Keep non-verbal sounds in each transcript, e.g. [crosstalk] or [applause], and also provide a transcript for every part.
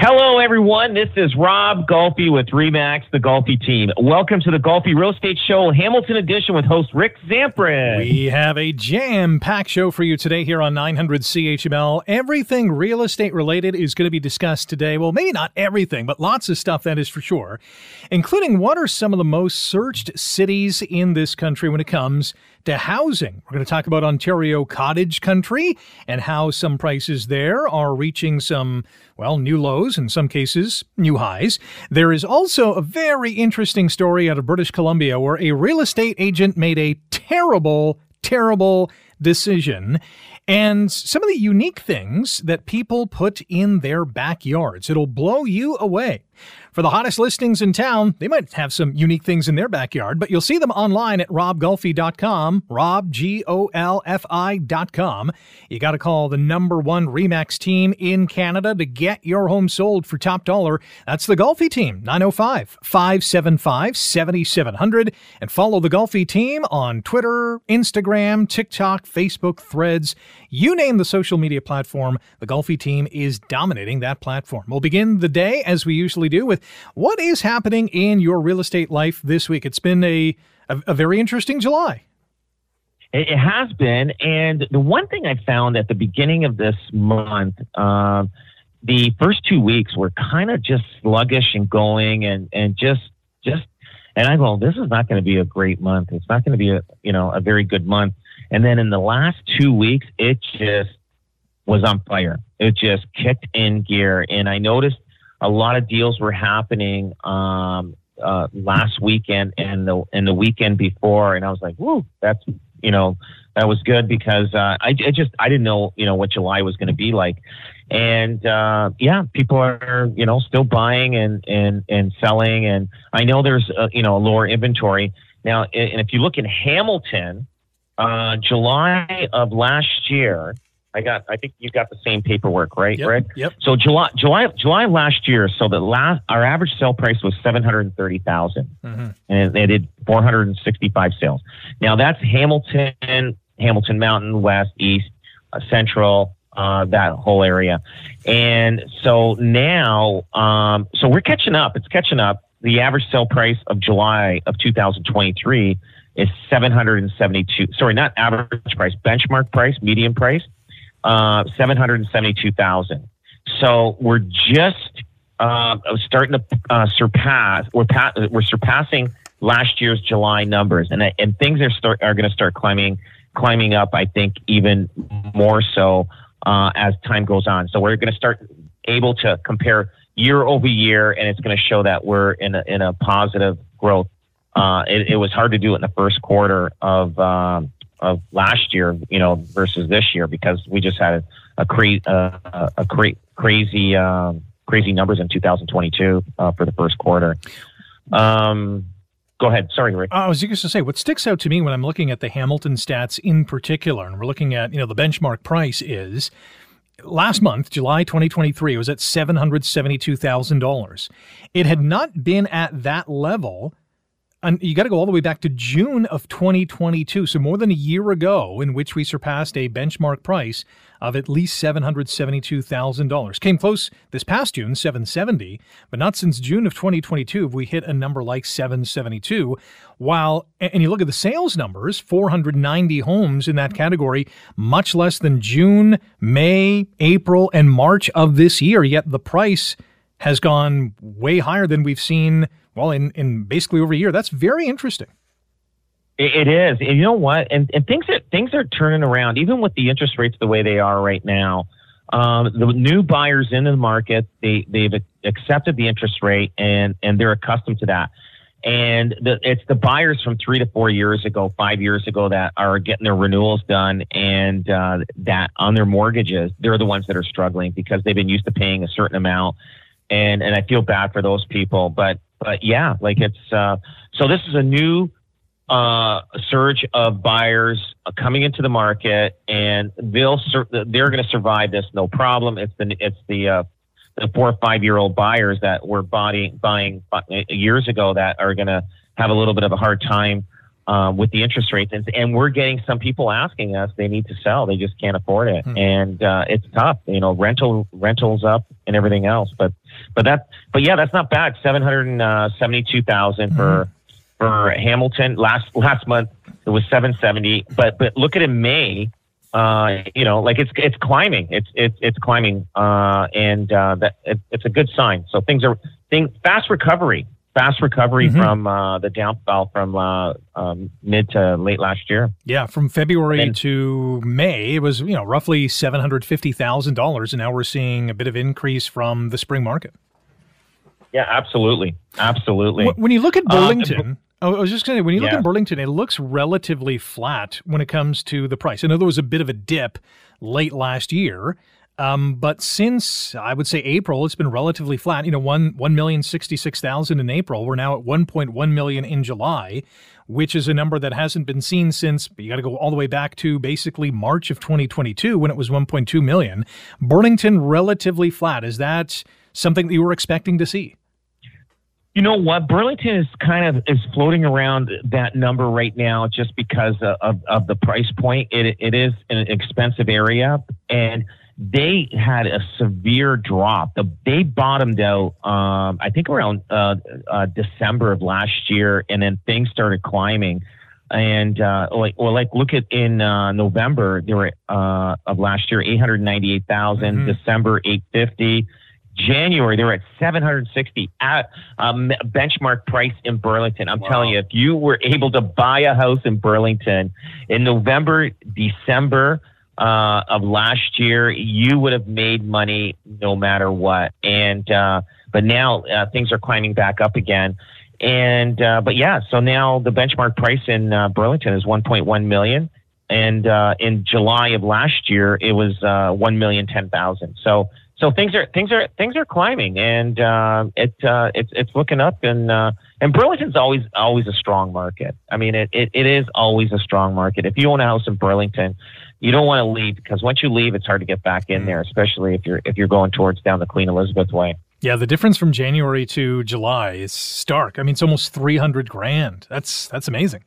Hello, everyone. This is Rob Golfi with Remax, the Golfi team. Welcome to the Golfi Real Estate Show, Hamilton Edition, with host Rick Zamperin. We have a jam-packed show for you today here on 900 CHML. Everything real estate related is going to be discussed today. Well, maybe not everything, but lots of stuff that is for sure, including what are some of the most searched cities in this country when it comes to housing. We're going to talk about Ontario cottage country and how some prices there are reaching some, well, new lows, in some cases, new highs. There is also a very interesting story out of British Columbia where a real estate agent made a terrible, terrible decision and some of the unique things that people put in their backyards. It'll blow you away. For the hottest listings in town, they might have some unique things in their backyard, but you'll see them online at robgolfi.com, rob, G-O-L-F-I.com. You got to call the number one REMAX team in Canada to get your home sold for top dollar. That's the Golfi team, 905-575-7700. And follow the Golfi team on Twitter, Instagram, TikTok, Facebook, Threads. You name the social media platform, the Golfi team is dominating that platform. We'll begin the day, as we usually do, with what is happening in your real estate life this week. It's been a, a, a very interesting July. It has been. And the one thing I found at the beginning of this month, uh, the first two weeks were kind of just sluggish and going and, and just, just, and I go, this is not going to be a great month. It's not going to be a, you know, a very good month. And then in the last two weeks, it just was on fire. It just kicked in gear. And I noticed a lot of deals were happening um, uh, last weekend and the and the weekend before, and I was like, "Whoa, that's you know that was good because uh, I, I just I didn't know you know what July was going to be like, and uh, yeah, people are you know still buying and and and selling, and I know there's a, you know a lower inventory. Now, and if you look in Hamilton, uh, July of last year I got. I think you got the same paperwork, right, yep, Rick? Yep. So July, July, July last year. So the last, our average sale price was seven hundred thirty thousand, mm-hmm. and they did four hundred and sixty-five sales. Now that's Hamilton, Hamilton Mountain, West, East, uh, Central, uh, that whole area, and so now, um, so we're catching up. It's catching up. The average sale price of July of 2023 is 772. Sorry, not average price, benchmark price, median price uh, 772,000. So we're just uh, starting to uh, surpass. We're pa- we're surpassing last year's July numbers, and and things are start are going to start climbing climbing up. I think even more so uh, as time goes on. So we're going to start able to compare year over year, and it's going to show that we're in a, in a positive growth. Uh, it, it, was hard to do it in the first quarter of um, of last year, you know, versus this year because we just had a, a, cra- uh, a cra- crazy um, crazy numbers in 2022 uh, for the first quarter. Um, go ahead. Sorry, Rick. I was just to say what sticks out to me when I'm looking at the Hamilton stats in particular, and we're looking at you know the benchmark price is last month, July 2023, it was at $772,000. It had not been at that level and you got to go all the way back to June of 2022, so more than a year ago, in which we surpassed a benchmark price of at least $772,000. Came close this past June, 770, but not since June of 2022 have we hit a number like 772. While, and you look at the sales numbers, 490 homes in that category, much less than June, May, April, and March of this year, yet the price has gone way higher than we've seen well, in, in basically over a year. That's very interesting. It is. And you know what? And, and things are, things are turning around, even with the interest rates the way they are right now. Um, the new buyers in the market, they, they've accepted the interest rate and, and they're accustomed to that. And the, it's the buyers from three to four years ago, five years ago that are getting their renewals done and uh, that on their mortgages, they're the ones that are struggling because they've been used to paying a certain amount. And, and I feel bad for those people. But but yeah, like it's uh, so this is a new uh, surge of buyers coming into the market, and they'll sur- they're going to survive this no problem. It's the it's the uh, the four or five year old buyers that were buying buying years ago that are going to have a little bit of a hard time um, with the interest rates, and, and we're getting some people asking us they need to sell, they just can't afford it, hmm. and uh, it's tough. You know, rental rentals up and everything else, but but that but yeah, that's not bad. Seven hundred uh, seventy two thousand for hmm. for Hamilton last last month. It was seven seventy, but but look at in May. Uh, you know, like it's it's climbing. It's it's it's climbing, uh, and uh, that it, it's a good sign. So things are thing fast recovery fast recovery mm-hmm. from uh, the downfall from uh, um, mid to late last year. Yeah, from February and, to May, it was you know roughly seven hundred fifty thousand dollars, and now we're seeing a bit of increase from the spring market. Yeah, absolutely, absolutely. When you look at uh, Burlington. Uh, I was just going to say, when you look yeah. at Burlington, it looks relatively flat when it comes to the price. I know there was a bit of a dip late last year, um, but since I would say April, it's been relatively flat. You know, one one million sixty six thousand in April. We're now at one point one million in July, which is a number that hasn't been seen since. You got to go all the way back to basically March of 2022 when it was 1.2 million. Burlington relatively flat. Is that something that you were expecting to see? You know what? Burlington is kind of is floating around that number right now just because of, of, of the price point. It, it is an expensive area and they had a severe drop. The, they bottomed out, um, I think, around uh, uh, December of last year, and then things started climbing. And uh, like, well, like look at in uh, November, they were uh, of last year, eight hundred ninety-eight thousand. mm mm-hmm. December, eight fifty. January, they were at 760 at um, benchmark price in Burlington. I'm wow. telling you, if you were able to buy a house in Burlington in November, December, uh, of last year, you would have made money no matter what. And uh, but now uh, things are climbing back up again. And uh, but yeah, so now the benchmark price in uh, Burlington is 1.1 million, and uh, in July of last year it was uh, 1 million 10,000. So so things are things are things are climbing, and uh, it uh, it's it's looking up, and uh, and Burlington's always always a strong market. I mean, it, it it is always a strong market. If you own a house in Burlington, you don't want to leave because once you leave, it's hard to get back in mm. there, especially if you're if you're going towards down the Queen Elizabeth way. Yeah, the difference from January to July is stark. I mean, it's almost three hundred grand. That's that's amazing.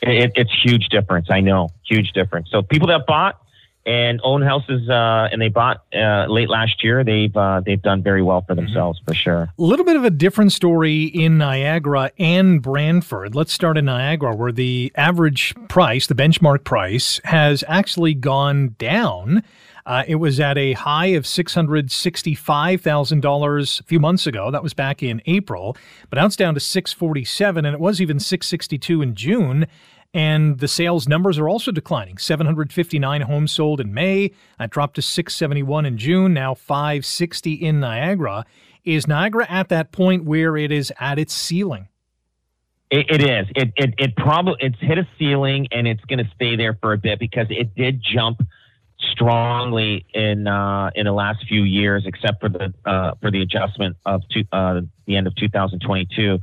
It, it's huge difference. I know, huge difference. So people that bought and own houses uh, and they bought uh, late last year they've uh, they've done very well for mm-hmm. themselves for sure a little bit of a different story in niagara and brantford let's start in niagara where the average price the benchmark price has actually gone down uh, it was at a high of $665,000 a few months ago. That was back in April. But now it's down to 647 and it was even 662 in June. And the sales numbers are also declining. 759 homes sold in May. That dropped to 671 in June, now 560 in Niagara. Is Niagara at that point where it is at its ceiling? it, it is. It, it, it probably, it's hit a ceiling and it's going to stay there for a bit because it did jump strongly in uh, in the last few years, except for the uh, for the adjustment of two, uh, the end of 2022.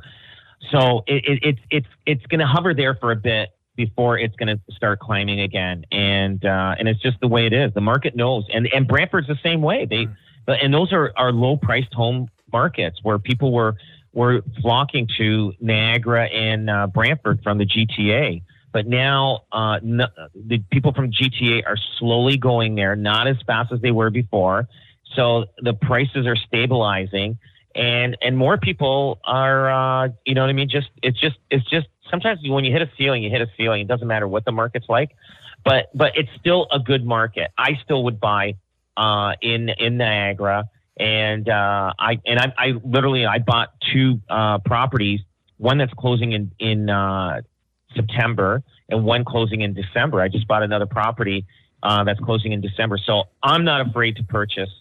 So it, it, it's it's it's going to hover there for a bit before it's going to start climbing again, and uh, and it's just the way it is. The market knows, and and Brantford's the same way. They but and those are are low priced home markets where people were were flocking to Niagara and uh, Brantford from the GTA. But now uh, the people from GTA are slowly going there, not as fast as they were before. So the prices are stabilizing and and more people are uh, you know what I mean. Just it's just it's just sometimes when you hit a ceiling, you hit a ceiling. It doesn't matter what the market's like, but but it's still a good market. I still would buy uh, in in Niagara, and uh, I and I, I literally I bought two uh, properties. One that's closing in in uh, September, and one closing in December. I just bought another property uh, that's closing in December, so I'm not afraid to purchase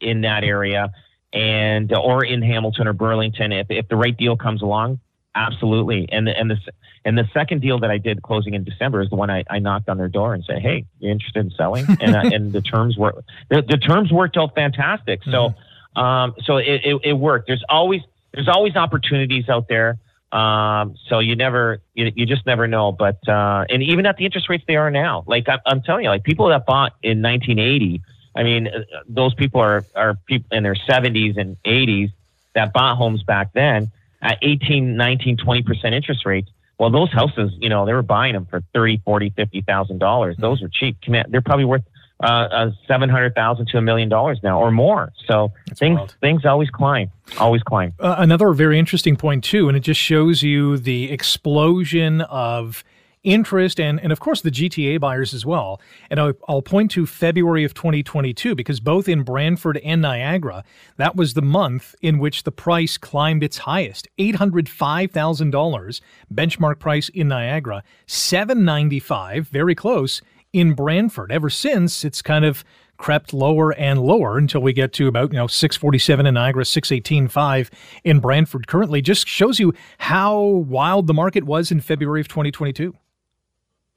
in that area and or in Hamilton or Burlington if if the right deal comes along. Absolutely, and the, and the and the second deal that I did closing in December is the one I, I knocked on their door and said, "Hey, you interested in selling?" [laughs] and uh, and the terms were the, the terms worked out fantastic. So mm-hmm. um so it, it, it worked. There's always there's always opportunities out there. Um, so you never, you, you just never know. But uh, and even at the interest rates they are now, like I, I'm telling you, like people that bought in 1980, I mean, uh, those people are are people in their 70s and 80s that bought homes back then at 18, 19, 20 percent interest rates. Well, those houses, you know, they were buying them for 30, 40, 50 thousand dollars. Those are cheap. They're probably worth uh, uh, seven hundred thousand to a million dollars now or more. So That's things wild. things always climb, always climb. Uh, another very interesting point too, and it just shows you the explosion of interest and, and of course the GTA buyers as well. And I'll, I'll, point to February of 2022 because both in Brantford and Niagara, that was the month in which the price climbed its highest, $805,000 benchmark price in Niagara, 795, very close in Brantford. Ever since, it's kind of crept lower and lower until we get to about you know 647 in Niagara, 618.5 in Brantford. Currently, just shows you how wild the market was in February of 2022.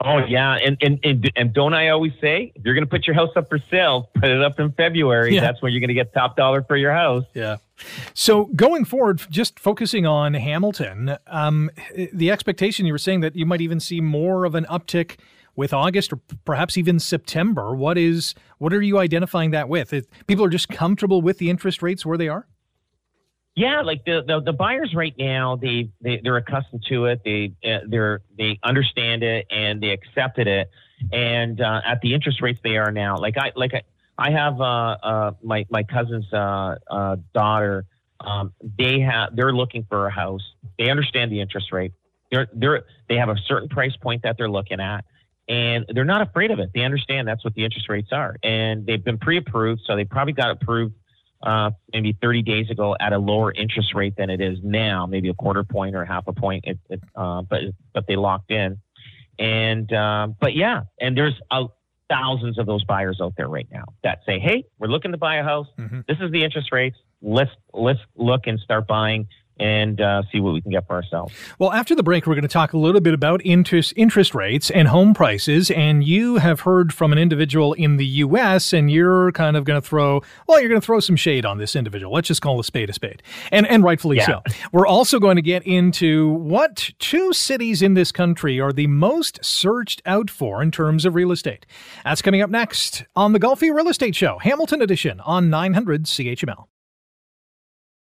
Oh yeah, and and and, and don't I always say if you're going to put your house up for sale, put it up in February. Yeah. That's when you're going to get top dollar for your house. Yeah. So going forward, just focusing on Hamilton, um, the expectation you were saying that you might even see more of an uptick with August or perhaps even September. What is what are you identifying that with? If people are just comfortable with the interest rates where they are. Yeah, like the, the, the buyers right now, they, they they're accustomed to it. They uh, they're they understand it and they accepted it. And uh, at the interest rates they are now, like I like I, I have uh, uh, my my cousin's uh, uh, daughter. Um, they have they're looking for a house. They understand the interest rate. They're they're they have a certain price point that they're looking at and they're not afraid of it. They understand that's what the interest rates are, and they've been pre-approved, so they probably got approved uh, maybe 30 days ago at a lower interest rate than it is now, maybe a quarter point or half a point. It, it, uh, but but they locked in, and um, but yeah, and there's a, thousands of those buyers out there right now that say, hey, we're looking to buy a house. Mm-hmm. This is the interest rates. Let's let's look and start buying and uh, see what we can get for ourselves. Well, after the break, we're going to talk a little bit about interest interest rates and home prices. And you have heard from an individual in the U.S., and you're kind of going to throw well, you're going to throw some shade on this individual. Let's just call a spade a spade, and and rightfully yeah. so. We're also going to get into what two cities in this country are the most searched out for in terms of real estate. That's coming up next on the Golfi Real Estate Show, Hamilton Edition on 900 CHML.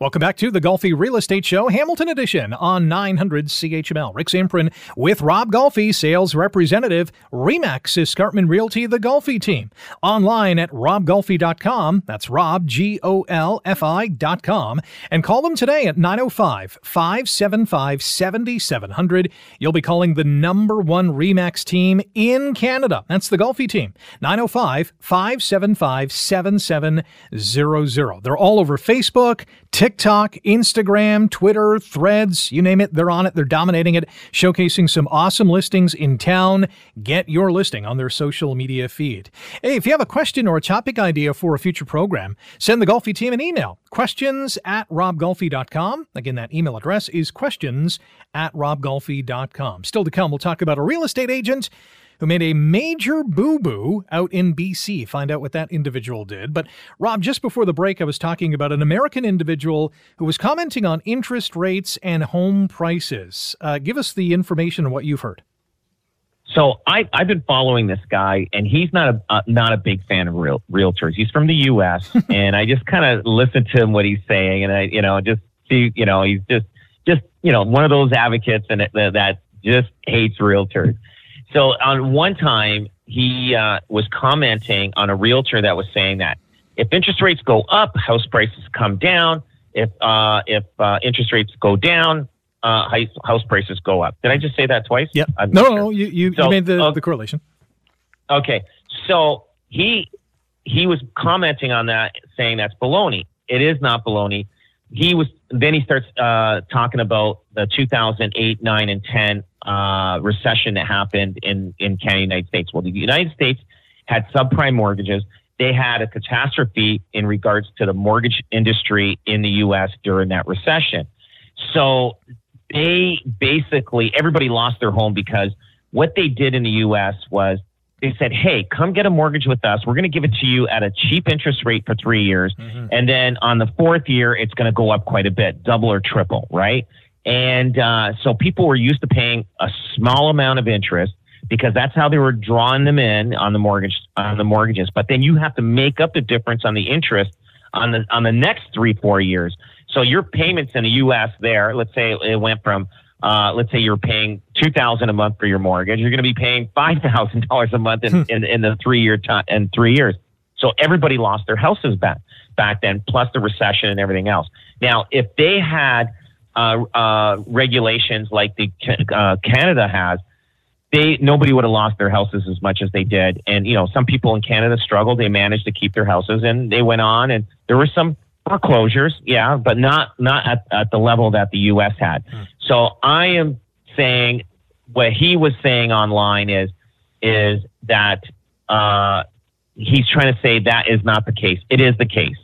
Welcome back to the Golfi Real Estate Show, Hamilton Edition on 900 CHML. Rick Zamperin with Rob Golfi, sales representative, Remax Escarpment Realty, the Golfi team. Online at robgolfi.com. That's Rob, G O L F I.com. And call them today at 905 575 7700. You'll be calling the number one Remax team in Canada. That's the Golfi team. 905 575 7700. They're all over Facebook, TikTok, TikTok, Instagram, Twitter, Threads, you name it, they're on it. They're dominating it, showcasing some awesome listings in town. Get your listing on their social media feed. Hey, if you have a question or a topic idea for a future program, send the Golfi team an email. Questions at robgolfi.com. Again, that email address is questions at robgolfi.com. Still to come, we'll talk about a real estate agent who made a major boo boo out in BC. Find out what that individual did. But, Rob, just before the break, I was talking about an American individual who was commenting on interest rates and home prices. Uh, give us the information on what you've heard. So I, I've been following this guy, and he's not a uh, not a big fan of real, realtors. He's from the U.S., [laughs] and I just kind of listen to him what he's saying, and I you know just see you know he's just just you know one of those advocates and that, that just hates realtors. So on one time, he uh, was commenting on a realtor that was saying that if interest rates go up, house prices come down. If uh, if uh, interest rates go down, uh, house prices go up. Did I just say that twice? Yeah. No, sure. no, you you, so, you made the, the correlation. Okay, so he he was commenting on that, saying that's baloney. It is not baloney. He was then he starts uh, talking about the 2008, 9, and 10 uh, recession that happened in in Canada, United States. Well, the United States had subprime mortgages, they had a catastrophe in regards to the mortgage industry in the U.S. during that recession. So they basically everybody lost their home because what they did in the U.S. was they said, "Hey, come get a mortgage with us. We're going to give it to you at a cheap interest rate for three years, mm-hmm. and then on the fourth year, it's going to go up quite a bit, double or triple, right?" And uh, so people were used to paying a small amount of interest because that's how they were drawing them in on the mortgage on the mortgages. But then you have to make up the difference on the interest on the on the next three four years. So your payments in the U.S. there, let's say it went from uh, let's say you're paying two thousand a month for your mortgage, you're going to be paying five thousand dollars a month in, hmm. in, in the three year time in three years. So everybody lost their houses back back then, plus the recession and everything else. Now, if they had uh, uh, regulations like the uh, Canada has, they nobody would have lost their houses as much as they did. And you know, some people in Canada struggled; they managed to keep their houses, and they went on. And there were some foreclosures, yeah, but not not at, at the level that the U.S. had. Hmm. So I am saying what he was saying online is is that uh, he's trying to say that is not the case. It is the case.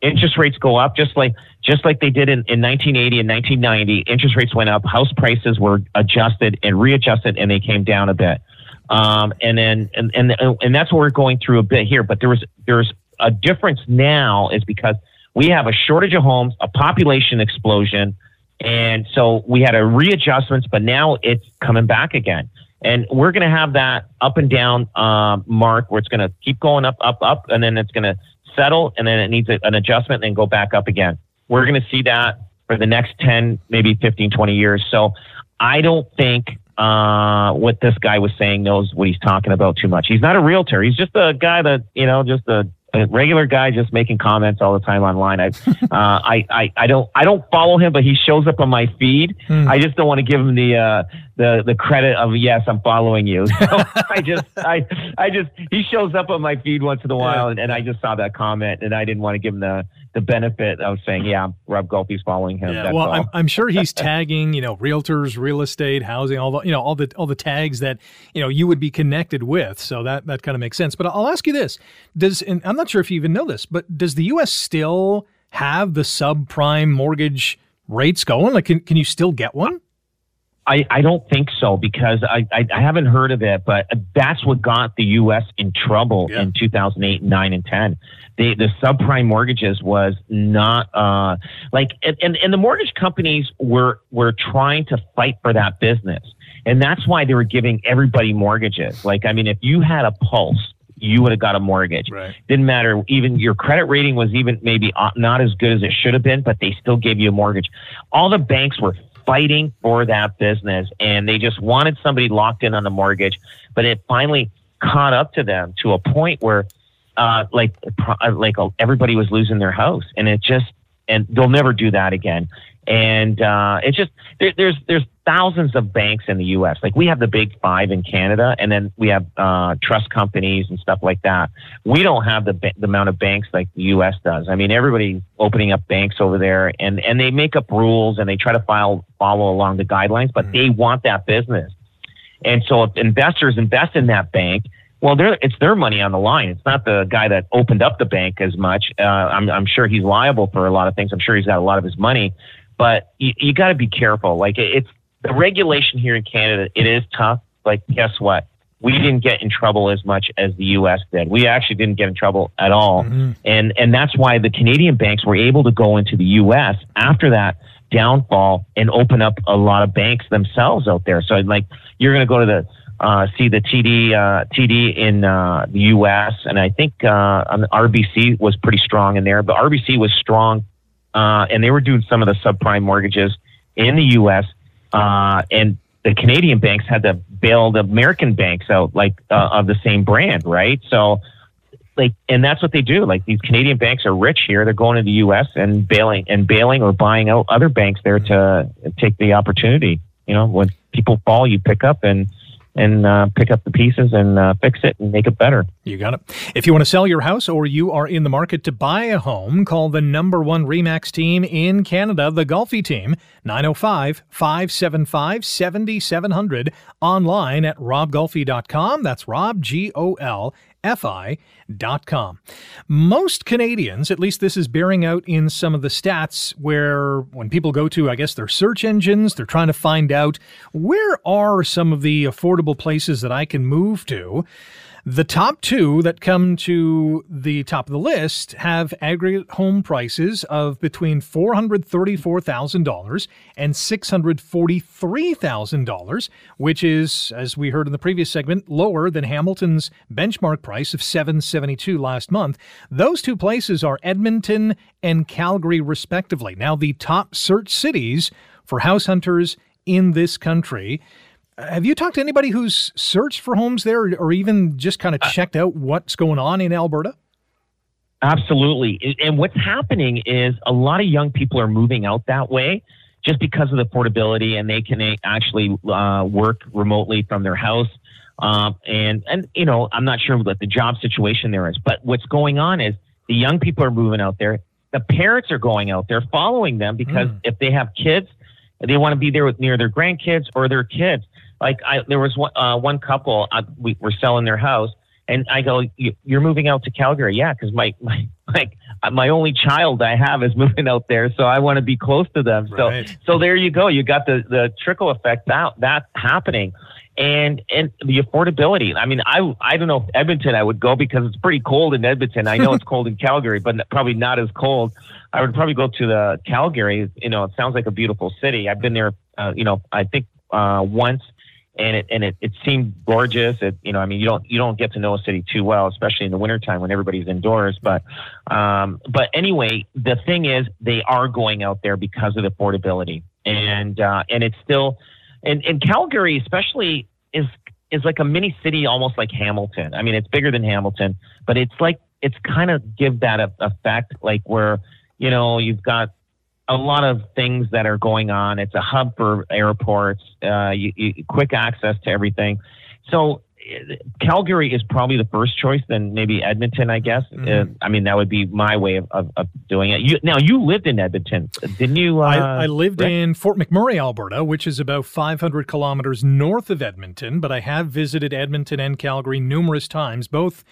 Interest rates go up just like just like they did in, in 1980 and 1990. Interest rates went up. House prices were adjusted and readjusted, and they came down a bit. Um, and then and, and and that's what we're going through a bit here. But there was there's a difference now is because we have a shortage of homes, a population explosion, and so we had a readjustments, but now it's coming back again. And we're going to have that up and down uh, mark where it's going to keep going up, up, up, and then it's going to settle, and then it needs a, an adjustment and go back up again. We're going to see that for the next 10, maybe 15, 20 years. So I don't think uh, what this guy was saying knows what he's talking about too much. He's not a realtor. He's just a guy that, you know, just a a regular guy just making comments all the time online. I, [laughs] uh, I, I, I don't, I don't follow him, but he shows up on my feed. Hmm. I just don't want to give him the, uh, the, the credit of yes, I'm following you. So [laughs] I just, I, I just, he shows up on my feed once in a while, and, and I just saw that comment, and I didn't want to give him the, the benefit of saying, yeah, Rob Golfi's following him. Yeah, well, I'm, I'm, sure he's tagging, you know, realtors, real estate, housing, all the, you know, all the, all the tags that, you know, you would be connected with. So that, that kind of makes sense. But I'll ask you this: Does, and I'm not sure if you even know this, but does the U.S. still have the subprime mortgage rates going? Like, can, can you still get one? I, I don't think so because I, I, I, haven't heard of it, but that's what got the U.S. in trouble yeah. in 2008, 9, and 10. The, the subprime mortgages was not uh, like, and, and, and the mortgage companies were, were trying to fight for that business. And that's why they were giving everybody mortgages. Like, I mean, if you had a pulse, you would have got a mortgage. Right. Didn't matter. Even your credit rating was even maybe not as good as it should have been, but they still gave you a mortgage. All the banks were fighting for that business and they just wanted somebody locked in on the mortgage. But it finally caught up to them to a point where, uh, like, uh, like everybody was losing their house and it just, and they'll never do that again. And uh, it's just there, there's there's thousands of banks in the U.S. Like we have the big five in Canada, and then we have uh, trust companies and stuff like that. We don't have the, the amount of banks like the U.S. does. I mean, everybody's opening up banks over there, and and they make up rules and they try to file follow along the guidelines, but mm. they want that business. And so if investors invest in that bank, well, it's their money on the line. It's not the guy that opened up the bank as much. Uh, I'm, I'm sure he's liable for a lot of things. I'm sure he's got a lot of his money, but you, you got to be careful. Like it's the regulation here in Canada. It is tough. Like guess what? We didn't get in trouble as much as the U.S. did. We actually didn't get in trouble at all, mm-hmm. and and that's why the Canadian banks were able to go into the U.S. after that downfall and open up a lot of banks themselves out there. So like you're going to go to the uh, see the TD uh, TD in uh, the U.S. and I think uh, RBC was pretty strong in there, but RBC was strong uh, and they were doing some of the subprime mortgages in the U.S. Uh, and the Canadian banks had to bail the American banks out, like uh, of the same brand, right? So, like, and that's what they do. Like these Canadian banks are rich here; they're going to the U.S. and bailing and bailing or buying out other banks there to take the opportunity. You know, when people fall, you pick up and and uh, pick up the pieces and uh, fix it and make it better. You got it. If you want to sell your house or you are in the market to buy a home, call the number one REMAX team in Canada, the Golfi team, 905 575 7700, online at robgolfi.com. That's Rob, G O L fi.com. Most Canadians, at least this is bearing out in some of the stats where when people go to, I guess, their search engines, they're trying to find out where are some of the affordable places that I can move to. The top two that come to the top of the list have aggregate home prices of between $434,000 and $643,000, which is, as we heard in the previous segment, lower than Hamilton's benchmark price of 772 last month. Those two places are Edmonton and Calgary, respectively. Now, the top search cities for house hunters in this country have you talked to anybody who's searched for homes there or even just kind of uh, checked out what's going on in Alberta? Absolutely. And what's happening is a lot of young people are moving out that way just because of the portability and they can actually uh, work remotely from their house. Um, and, and, you know, I'm not sure what the job situation there is, but what's going on is the young people are moving out there. The parents are going out there following them because mm. if they have kids, they want to be there with near their grandkids or their kids. Like I, there was one, uh, one couple, uh, we were selling their house, and I go, "You're moving out to Calgary, yeah? Because my my like my only child I have is [laughs] moving out there, so I want to be close to them. Right. So so there you go. You got the the trickle effect that that happening." and and the affordability. I mean, I I don't know if Edmonton I would go because it's pretty cold in Edmonton. I know it's [laughs] cold in Calgary, but probably not as cold. I would probably go to the Calgary. You know, it sounds like a beautiful city. I've been there. Uh, you know, I think uh, once and it and it, it seemed gorgeous. It you know I mean you don't you don't get to know a city too well, especially in the wintertime when everybody's indoors. But um, but anyway, the thing is they are going out there because of the affordability, and uh, and it's still and, and Calgary especially is is like a mini city, almost like Hamilton. I mean, it's bigger than Hamilton, but it's like it's kind of give that effect, like where you know you've got a lot of things that are going on. It's a hub for airports, uh, you, you, quick access to everything. So Calgary is probably the first choice, then maybe Edmonton, I guess. Mm-hmm. Uh, I mean, that would be my way of, of, of doing it. You, now, you lived in Edmonton, didn't you? Uh, I, I, lived Rick? in Fort McMurray, Alberta, which is about 500 kilometers north of Edmonton, but I have visited Edmonton and Calgary numerous times, both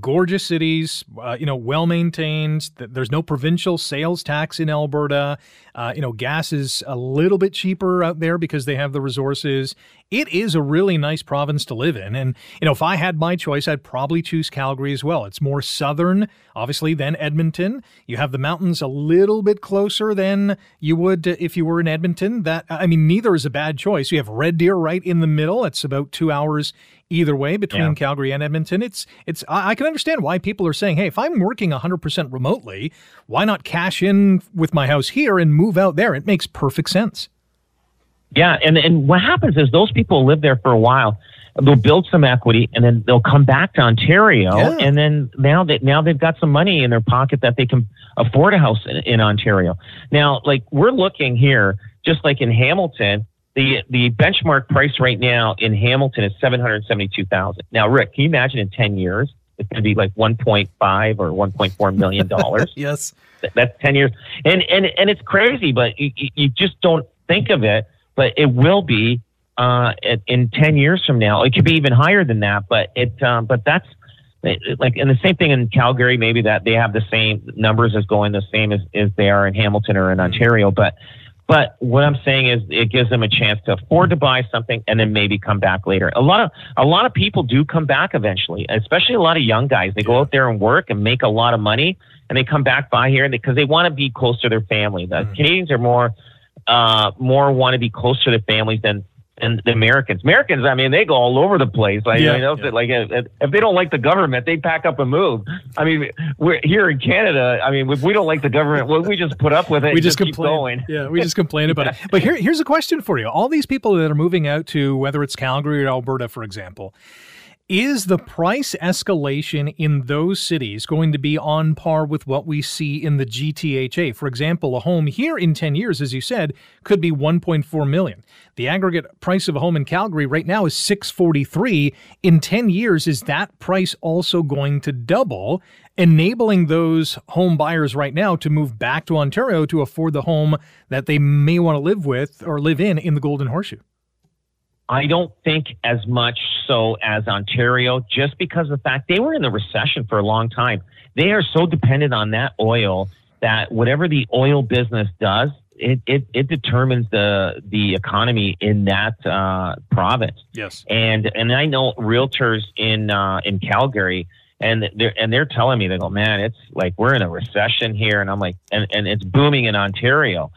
gorgeous cities, uh, you know, well maintained. There's no provincial sales tax in Alberta. Uh, you know, gas is a little bit cheaper out there because they have the resources. It is a really nice province to live in. And, you know, if I had my choice, I'd probably choose Calgary as well. It's more southern, obviously, than Edmonton. You have the mountains a little bit closer than you would if you were in Edmonton. That, I mean, neither is a bad choice. You have Red Deer right in the middle. It's about two hours either way between yeah. Calgary and Edmonton. It's it's I, I, can understand why people are saying, "Hey, if I'm working 100% remotely, why not cash in with my house here and move out there?" It makes perfect sense. Yeah, and and what happens is those people live there for a while. They'll build some equity, and then they'll come back to Ontario, yeah. and then now that now they've got some money in their pocket that they can afford a house in, in Ontario. Now, like we're looking here, just like in Hamilton, the the benchmark price right now in Hamilton is seven hundred seventy two thousand. Now, Rick, can you imagine in ten years it's going to be like one point five or one point four million dollars? [laughs] yes, that's ten years, and and and it's crazy, but you, you just don't think of it. But it will be uh, in ten years from now. It could be even higher than that, but it um, but that's like and the same thing in Calgary. Maybe that they have the same numbers as going the same as, as they are in Hamilton or in mm-hmm. Ontario, but but what I'm saying is it gives them a chance to afford to buy something and then maybe come back later. A lot of a lot of people do come back eventually, especially a lot of young guys. They go out there and work and make a lot of money and they come back by here because they want to be close to their family. The mm-hmm. Canadians are more uh, more want to be close to their families than and the Americans. Americans, I mean, they go all over the place. Like, yeah, you know, yeah. like if, they don't like the government, they pack up and move. I mean, we're here in Canada. I mean, if we don't like the government, well, we just put up with it. We just, just complain. Yeah, we just complain about it. [laughs] But here, here's a question for you: All these people that are moving out to whether it's Calgary or Alberta, for example. Is the price escalation in those cities going to be on par with what we see in the GTHA? For example, a home here in 10 years, as you said, could be 1.4 million. The aggregate price of a home in Calgary right now is 643. In 10 years, is that price also going to double, enabling those home buyers right now to move back to Ontario to afford the home that they may want to live with or live in in the Golden Horseshoe? I don't think as much so as Ontario, just because of the fact they were in the recession for a long time. They are so dependent on that oil that whatever the oil business does, it, it, it determines the the economy in that uh, province. Yes, and and I know realtors in uh, in Calgary, and they're and they're telling me they go, man, it's like we're in a recession here, and I'm like, and and it's booming in Ontario.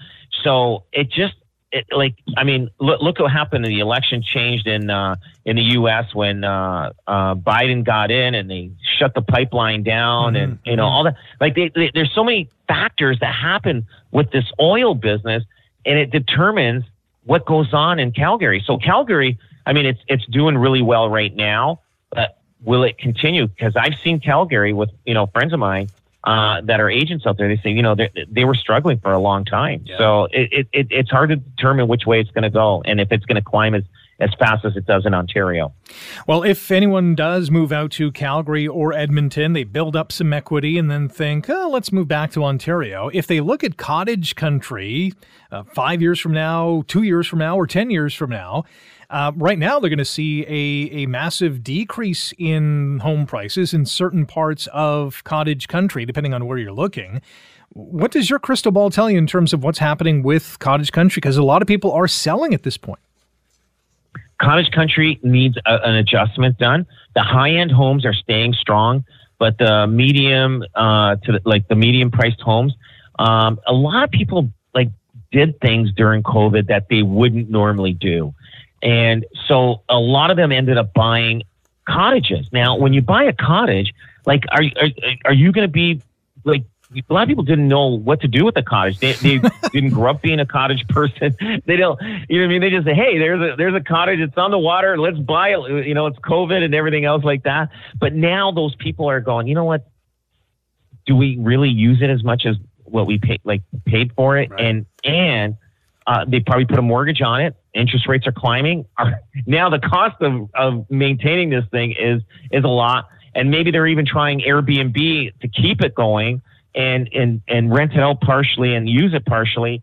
So it just it, like I mean, look, look what happened. In the election changed in uh, in the U.S. when uh, uh, Biden got in and they shut the pipeline down, mm-hmm. and you know all that. Like they, they, there's so many factors that happen with this oil business, and it determines what goes on in Calgary. So Calgary, I mean, it's it's doing really well right now, but will it continue? Because I've seen Calgary with you know friends of mine uh, that are agents out there, they say, you know, they were struggling for a long time. Yeah. So it, it, it's hard to determine which way it's going to go and if it's going to climb as, as fast as it does in Ontario. Well, if anyone does move out to Calgary or Edmonton, they build up some equity and then think, oh, let's move back to Ontario. If they look at cottage country uh, five years from now, two years from now, or 10 years from now, uh, right now, they're going to see a, a massive decrease in home prices in certain parts of cottage country, depending on where you're looking. What does your crystal ball tell you in terms of what's happening with cottage country? Because a lot of people are selling at this point. Cottage country needs a, an adjustment done. The high end homes are staying strong, but the medium uh, to the, like the medium priced homes, um, a lot of people like did things during COVID that they wouldn't normally do. And so a lot of them ended up buying cottages. Now, when you buy a cottage, like, are, are, are you going to be like, a lot of people didn't know what to do with the cottage. They, they [laughs] didn't grow up being a cottage person. [laughs] They don't, you know what I mean? They just say, Hey, there's a, there's a cottage. It's on the water. Let's buy it. You know, it's COVID and everything else like that. But now those people are going, you know what? Do we really use it as much as what we paid, like paid for it? Right. And, and, uh, they probably put a mortgage on it interest rates are climbing. [laughs] now the cost of, of maintaining this thing is is a lot, and maybe they're even trying Airbnb to keep it going and and and rent it out partially and use it partially,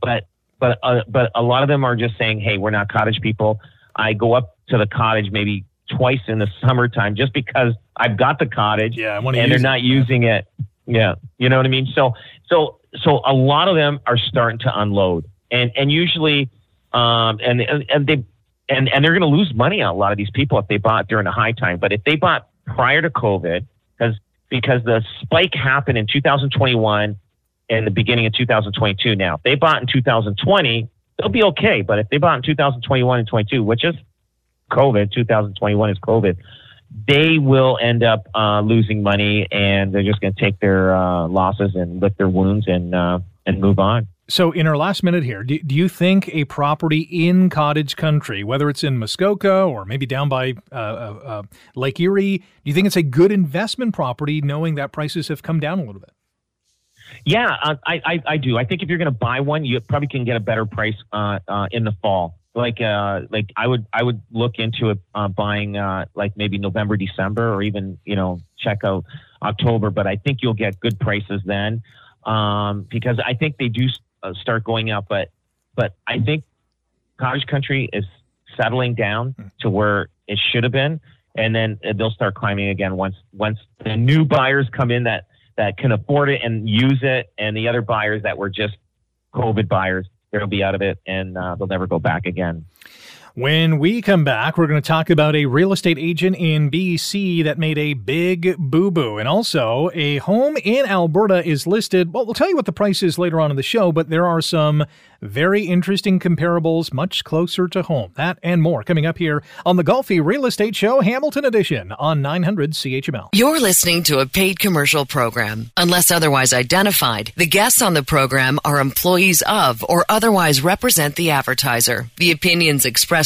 but but uh, but a lot of them are just saying, hey, we're not cottage people. I go up to the cottage maybe twice in the summertime just because I've got the cottage. Yeah, and they're not it. using it. Yeah, you know what I mean. So so so a lot of them are starting to unload, and and usually um, and, and they and and they're going to lose money on a lot of these people if they bought during a high time. But if they bought prior to COVID, because because the spike happened in 2021 and the beginning of 2022. Now, if they bought in 2020, they'll be okay. But if they bought in 2021 and 22, which is COVID, 2021 is COVID, they will end up uh, losing money, and they're just going to take their uh, losses and lick their wounds and uh, and move on. So, in our last minute here, do, do you think a property in cottage country, whether it's in Muskoka or maybe down by uh, uh, uh, Lake Erie, do you think it's a good investment property knowing that prices have come down a little bit? Yeah, uh, I, I, I, do. I think if you're going to buy one, you probably can get a better price uh, uh, in the fall. Like like I would I would look into it buying like maybe November December or even you know check out October. But I think you'll get good prices then um, because I think they do uh, start going up. But but I think cottage country is settling down hmm. to where it should have been, and then they'll start climbing again once once the new buyers come in that that can afford it and use it, and the other buyers that were just COVID buyers, they'll be out of it and uh, they'll never go back again. When we come back, we're going to talk about a real estate agent in BC that made a big boo boo. And also, a home in Alberta is listed. Well, we'll tell you what the price is later on in the show, but there are some very interesting comparables much closer to home. That and more coming up here on the Golfi Real Estate Show Hamilton Edition on 900 CHML. You're listening to a paid commercial program. Unless otherwise identified, the guests on the program are employees of or otherwise represent the advertiser. The opinions expressed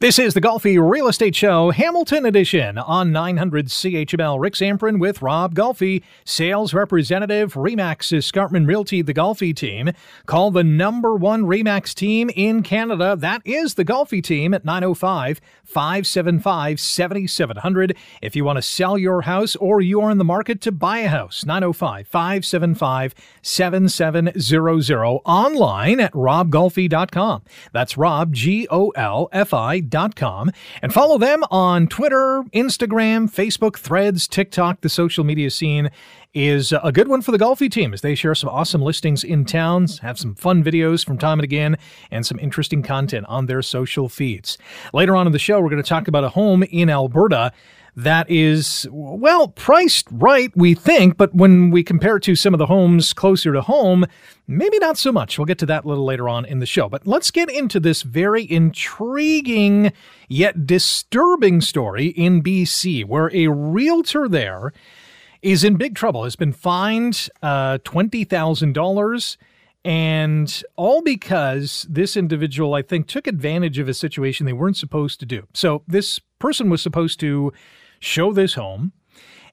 This is the Golfi Real Estate Show, Hamilton Edition on 900 CHML. Rick Zamperin with Rob Golfi, sales representative, Remax Escarpment Realty, the Golfi team. Call the number one Remax team in Canada. That is the Golfi team at 905 575 7700. If you want to sell your house or you are in the market to buy a house, 905 575 7700. Online at robgolfi.com. That's Rob, G O L F I com and follow them on Twitter, Instagram, Facebook, Threads, TikTok. The social media scene is a good one for the Golfi team as they share some awesome listings in towns, have some fun videos from time and again, and some interesting content on their social feeds. Later on in the show, we're going to talk about a home in Alberta that is, well, priced right, we think, but when we compare it to some of the homes closer to home, maybe not so much. We'll get to that a little later on in the show. But let's get into this very intriguing yet disturbing story in BC, where a realtor there is in big trouble, has been fined uh, $20,000. And all because this individual, I think, took advantage of a situation they weren't supposed to do. So this person was supposed to show this home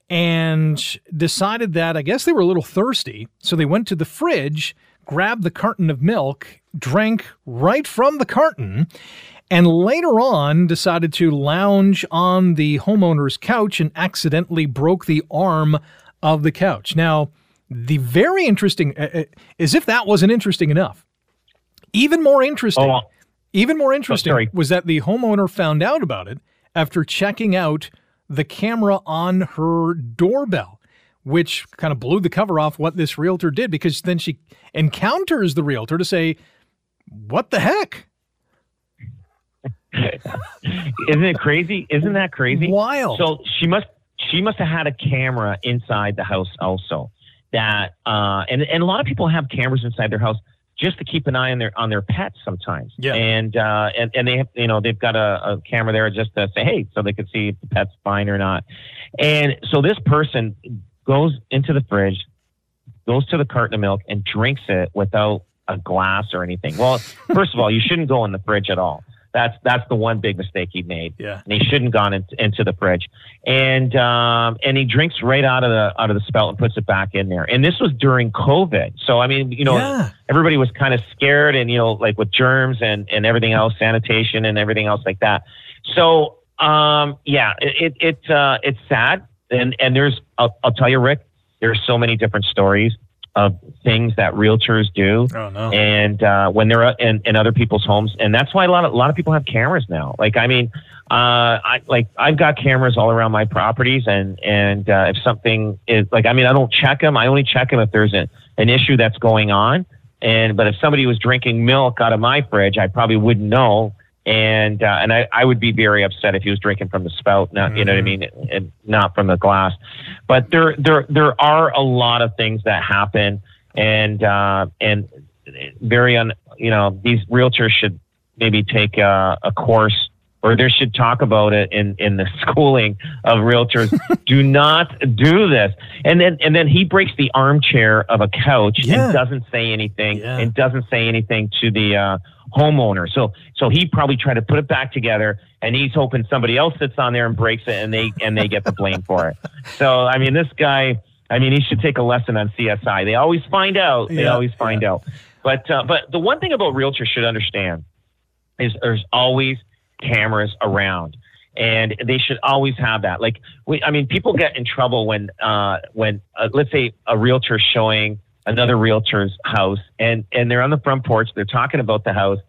and decided that I guess they were a little thirsty. So they went to the fridge, grabbed the carton of milk, drank right from the carton, and later on decided to lounge on the homeowner's couch and accidentally broke the arm of the couch. Now, the very interesting, uh, uh as if that wasn't interesting enough, even more interesting. Oh, even more interesting oh, was that the homeowner found out about it after checking out the camera on her doorbell, which kind of blew the cover off what this realtor did because then she encounters the realtor to say, What the heck? [laughs] Isn't it crazy? Isn't that crazy? Wild. So she must she must have had a camera inside the house also. That uh, and and a lot of people have cameras inside their house just to keep an eye on their on their pets sometimes. Yeah. And uh, and and they have you know they've got a, a camera there just to say hey, so they can see if the pet's fine or not. And so this person goes into the fridge, goes to the carton of milk, and drinks it without a glass or anything. Well, first of all, you shouldn't go in the fridge at all. That's that's the one big mistake he made. Yeah, and he shouldn't gone in, into the fridge, and um, and he drinks right out of the out of the spout and puts it back in there. And this was during COVID, so I mean, you know, yeah. everybody was kind of scared, and you know, like with germs and and everything else, sanitation and everything else like that. So um, yeah, it it uh, it's sad, and and there's I'll, I'll tell you, Rick, there's so many different stories of things that realtors do. Oh, no. And uh, when they're in, in other people's homes, and that's why a lot of a lot of people have cameras now. Like I mean, uh, I like I've got cameras all around my properties, and and uh, if something is like, I mean, I don't check them. I only check them if there's a, an issue that's going on. And but if somebody was drinking milk out of my fridge, I probably wouldn't know and uh, and I, I would be very upset if he was drinking from the spout, not you know what I mean, and not from the glass. But there there there are a lot of things that happen, and uh, and very un you know these realtors should maybe take a, a course or they should talk about it in, in the [laughs] schooling of realtors. [laughs] do not do this. And then and then he breaks the armchair of a couch yeah. and doesn't say anything yeah. and doesn't say anything to the uh, homeowner. So so he probably tried to put it back together and he's hoping somebody else sits on there and breaks it and they and they get the blame for it. So I mean this guy I mean he should take a lesson on CSI. They always find out. They yeah, always find yeah. out. But uh, but the one thing about realtors should understand is there's always cameras around and they should always have that. Like, we, I mean, people get in trouble when, uh, when uh, let's say a realtor showing another realtor's house, and and they're on the front porch, they're talking about the house,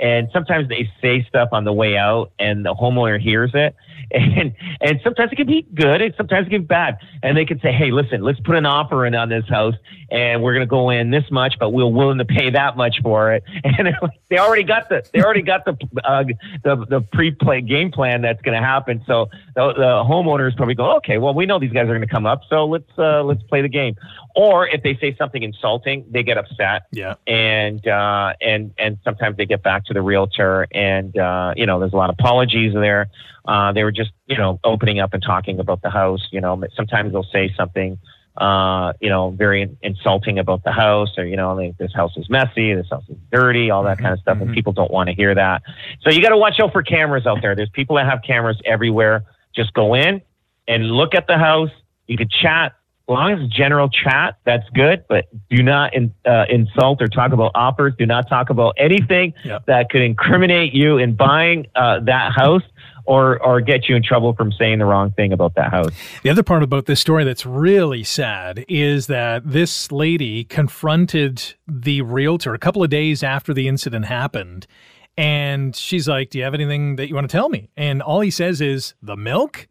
and sometimes they say stuff on the way out and the homeowner hears it. [laughs] And and sometimes it can be good and sometimes it can be bad. And they can say hey listen let's put an offer in on this house and we're going to go in this much but we're willing to pay that much for it. [laughs] And they already got the they already got the uh, the, the pre-play game plan that's going to happen. So the, the homeowners probably go okay well we know these guys are going to come up so let's uh, let's play the game. Or if they say something insulting they get upset. Yeah. And uh, and and sometimes they get back to the realtor, and uh, you know, there's a lot of apologies there. Uh, they were just, you know, opening up and talking about the house. You know, sometimes they'll say something uh, you know, very insulting about the house or, you know, like this house is messy, this house is dirty, all that kind of stuff. Mm-hmm. And people don't want to hear that. So you got to watch out for cameras out there. There's people that have cameras everywhere. Just go in and look at the house. You can chat. As long as general chat, that's good, but do not in, uh, insult or talk about offers. Do not talk about anything yep. that could incriminate you in buying uh, that house or or get you in trouble from saying the wrong thing about that house. The other part about this story that's really sad is that this lady confronted the realtor a couple of days after the incident happened. And she's like, Do you have anything that you want to tell me? And all he says is, The milk?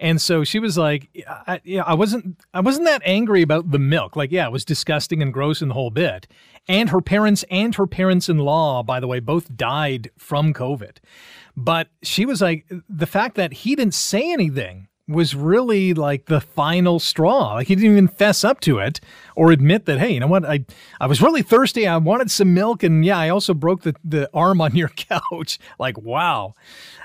And so she was like, I, yeah, I wasn't, I wasn't that angry about the milk. Like, yeah, it was disgusting and gross in the whole bit. And her parents and her parents-in-law, by the way, both died from COVID. But she was like, the fact that he didn't say anything was really like the final straw. Like he didn't even fess up to it or admit that, hey, you know what? I, I was really thirsty. I wanted some milk. And yeah, I also broke the, the arm on your [laughs] couch. like, wow.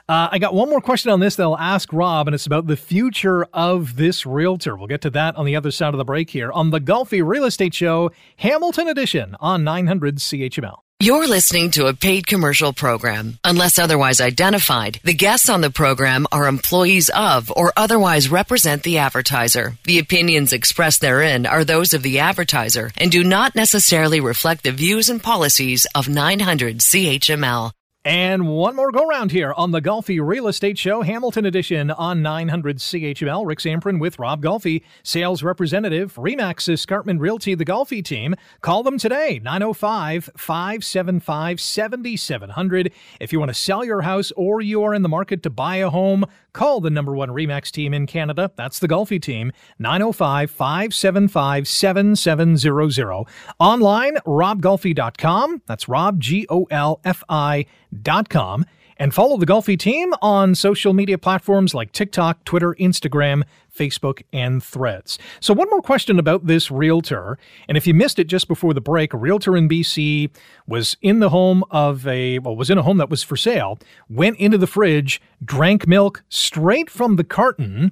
Uh, I got one more question on this that I'll ask Rob, and it's about the future of this realtor. We'll get to that on the other side of the break here on the Golfi Real Estate Show, Hamilton Edition on 900 CHML. You're listening to a paid commercial program. Unless otherwise identified, the guests on the program are employees of or otherwise represent the advertiser. The opinions expressed therein are those of the advertiser and do not necessarily reflect the views and policies of 900 CHML. And one more go round here on the Golfi Real Estate Show, Hamilton Edition on 900 CHML. Rick Zamperin with Rob Golfi, sales representative, Remax Escarpment Realty, the Golfi team. Call them today, 905 575 7700. If you want to sell your house or you are in the market to buy a home, call the number one Remax team in Canada. That's the Golfi team, 905 575 7700. Online, robgolfi.com. That's Rob, G O L F I golfi.com and follow the Golfi team on social media platforms like TikTok, Twitter, Instagram, Facebook, and Threads. So, one more question about this realtor. And if you missed it just before the break, a realtor in BC was in the home of a, well, was in a home that was for sale, went into the fridge, drank milk straight from the carton,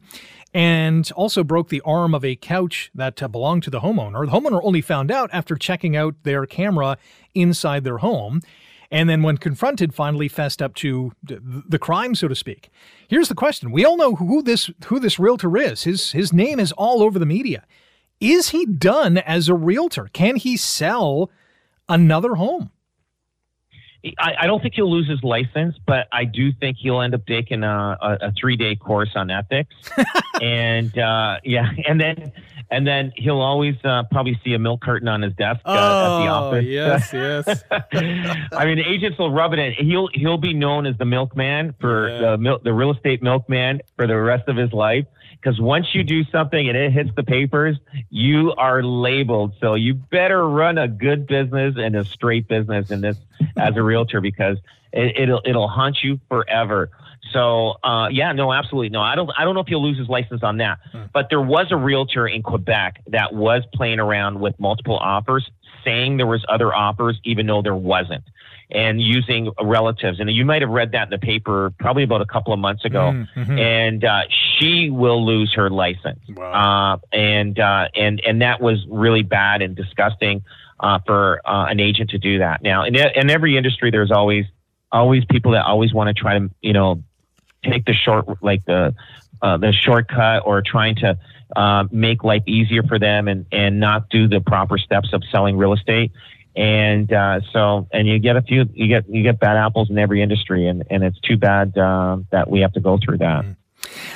and also broke the arm of a couch that uh, belonged to the homeowner. The homeowner only found out after checking out their camera inside their home and then when confronted finally fessed up to the crime so to speak. Here's the question. We all know who this who this realtor is. His his name is all over the media. Is he done as a realtor? Can he sell another home? I, I don't think he'll lose his license, but I do think he'll end up taking a, a, a three day course on ethics, [laughs] and uh, yeah, and then and then he'll always uh, probably see a milk carton on his desk uh, oh, at the oh, office. Yes, [laughs] yes. I mean, agents will rub it in. He'll he'll be known as the milkman for yeah. the milk, the real estate milkman for the rest of his life. Because once you do something and it hits the papers, you are labeled. So you better run a good business and a straight business in this as a realtor because it, it'll it'll haunt you forever. So uh, yeah, no, absolutely no. I don't I don't know if he'll lose his license on that. Hmm. But there was a realtor in Quebec that was playing around with multiple offers, saying there was other offers even though there wasn't, and using relatives. And you might have read that in the paper probably about a couple of months ago. Hmm, mm-hmm. And uh, she will lose her license. Wow. Uh, and uh, and and that was really bad and disgusting uh, for uh, an agent to do that. Now, in in every industry, there's always always people that always want to try to you know take the short, like the uh, the shortcut, or trying to uh, make life easier for them and and not do the proper steps of selling real estate. And uh, so, and you get a few, you get you get bad apples in every industry, and and it's too bad uh, that we have to go through that. Mm-hmm.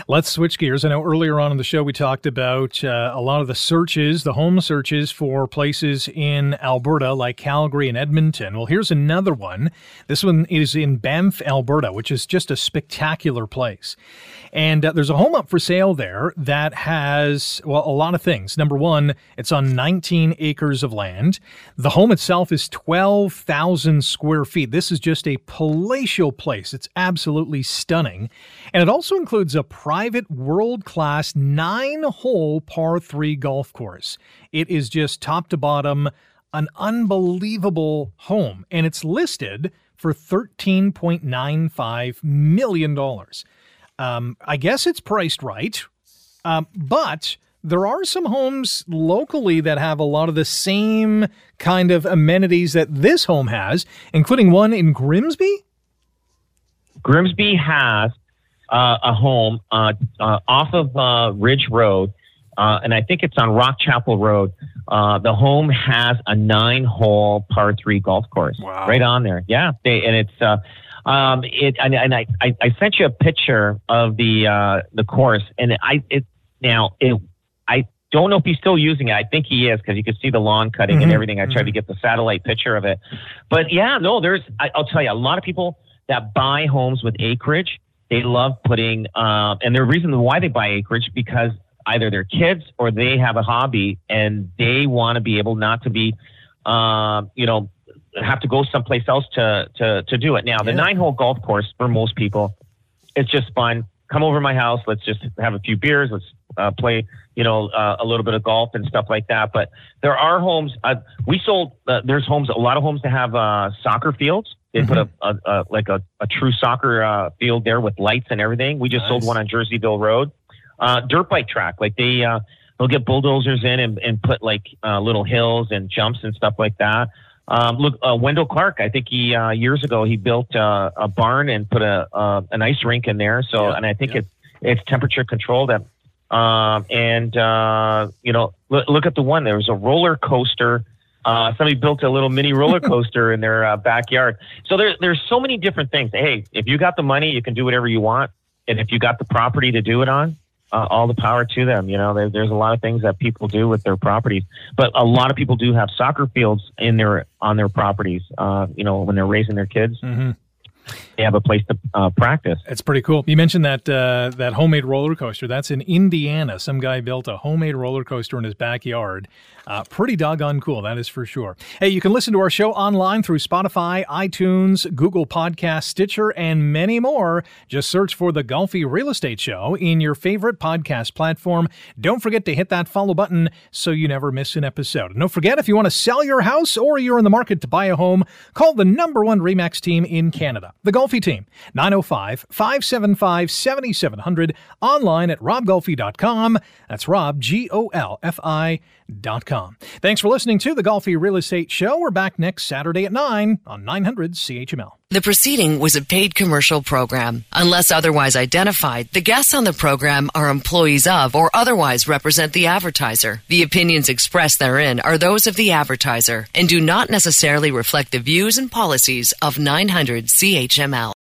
Let's switch gears. I know earlier on in the show we talked about uh, a lot of the searches, the home searches for places in Alberta like Calgary and Edmonton. Well, here's another one. This one is in Banff, Alberta, which is just a spectacular place. And uh, there's a home up for sale there that has, well, a lot of things. Number one, it's on 19 acres of land. The home itself is 12,000 square feet. This is just a palatial place. It's absolutely stunning. And it also includes a private world class nine hole par three golf course. It is just top to bottom an unbelievable home, and it's listed for $13.95 million. Um, I guess it's priced right, um, but there are some homes locally that have a lot of the same kind of amenities that this home has, including one in Grimsby. Grimsby has uh, a home uh, uh, off of uh, Ridge Road, uh, and I think it's on Rock Chapel Road. Uh, the home has a nine-hole par three golf course wow. right on there. Yeah, they, and it's um, it and, and I, I, I sent you a picture of the the course, and I it now it I don't know if he's still using it. I think he is because you can see the lawn cutting mm-hmm. and everything. I tried mm-hmm. to get the satellite picture of it, but yeah, no, there's I, I'll tell you a lot of people that buy homes with acreage they love putting, uh, and the reason why they buy acreage because either their kids or they have a hobby and they want to be able not to be, uh, you know, have to go someplace else to to to do it. Now, the yeah. nine hole golf course for most people, it's just fun. Come over to my house. Let's just have a few beers. Let's uh, play, you know, uh, a little bit of golf and stuff like that. But there are homes. Uh, we sold. Uh, there's homes. A lot of homes that have uh, soccer fields. They mm-hmm. put a, a, a, like a, a true soccer uh, field there with lights and everything. We just nice. sold one on Jerseyville Road, uh, dirt bike track. Like they uh, they'll get bulldozers in and, and put like uh, little hills and jumps and stuff like that. Um, look, uh, Wendell Clark. I think he uh, years ago he built uh, a barn and put a uh, an ice rink in there. So, yeah, and I think yeah. it's it's temperature controlled. Um, and uh, you know, look, look at the one. There was a roller coaster uh, somebody built a little mini roller coaster in their uh, backyard. So there, there's so many different things. Hey, if you got the money, you can do whatever you want, and if you got the property to do it on, uh, all the power to them. You know, there, there's a lot of things that people do with their properties, but a lot of people do have soccer fields in their on their properties. Uh, you know, when they're raising their kids. Mm-hmm they have a place to uh, practice. It's pretty cool. You mentioned that uh, that homemade roller coaster. That's in Indiana. Some guy built a homemade roller coaster in his backyard. Uh, pretty doggone cool, that is for sure. Hey, you can listen to our show online through Spotify, iTunes, Google Podcast, Stitcher, and many more. Just search for the Golfi Real Estate Show in your favorite podcast platform. Don't forget to hit that follow button so you never miss an episode. And don't forget, if you want to sell your house or you're in the market to buy a home, call the number one REMAX team in Canada, the Golfi team, 905 575 7700, online at robgolfi.com. That's Rob, G O L F I.com. Thanks for listening to the Golfi Real Estate Show. We're back next Saturday at 9 on 900 CHML. The proceeding was a paid commercial program. Unless otherwise identified, the guests on the program are employees of or otherwise represent the advertiser. The opinions expressed therein are those of the advertiser and do not necessarily reflect the views and policies of 900 CHML.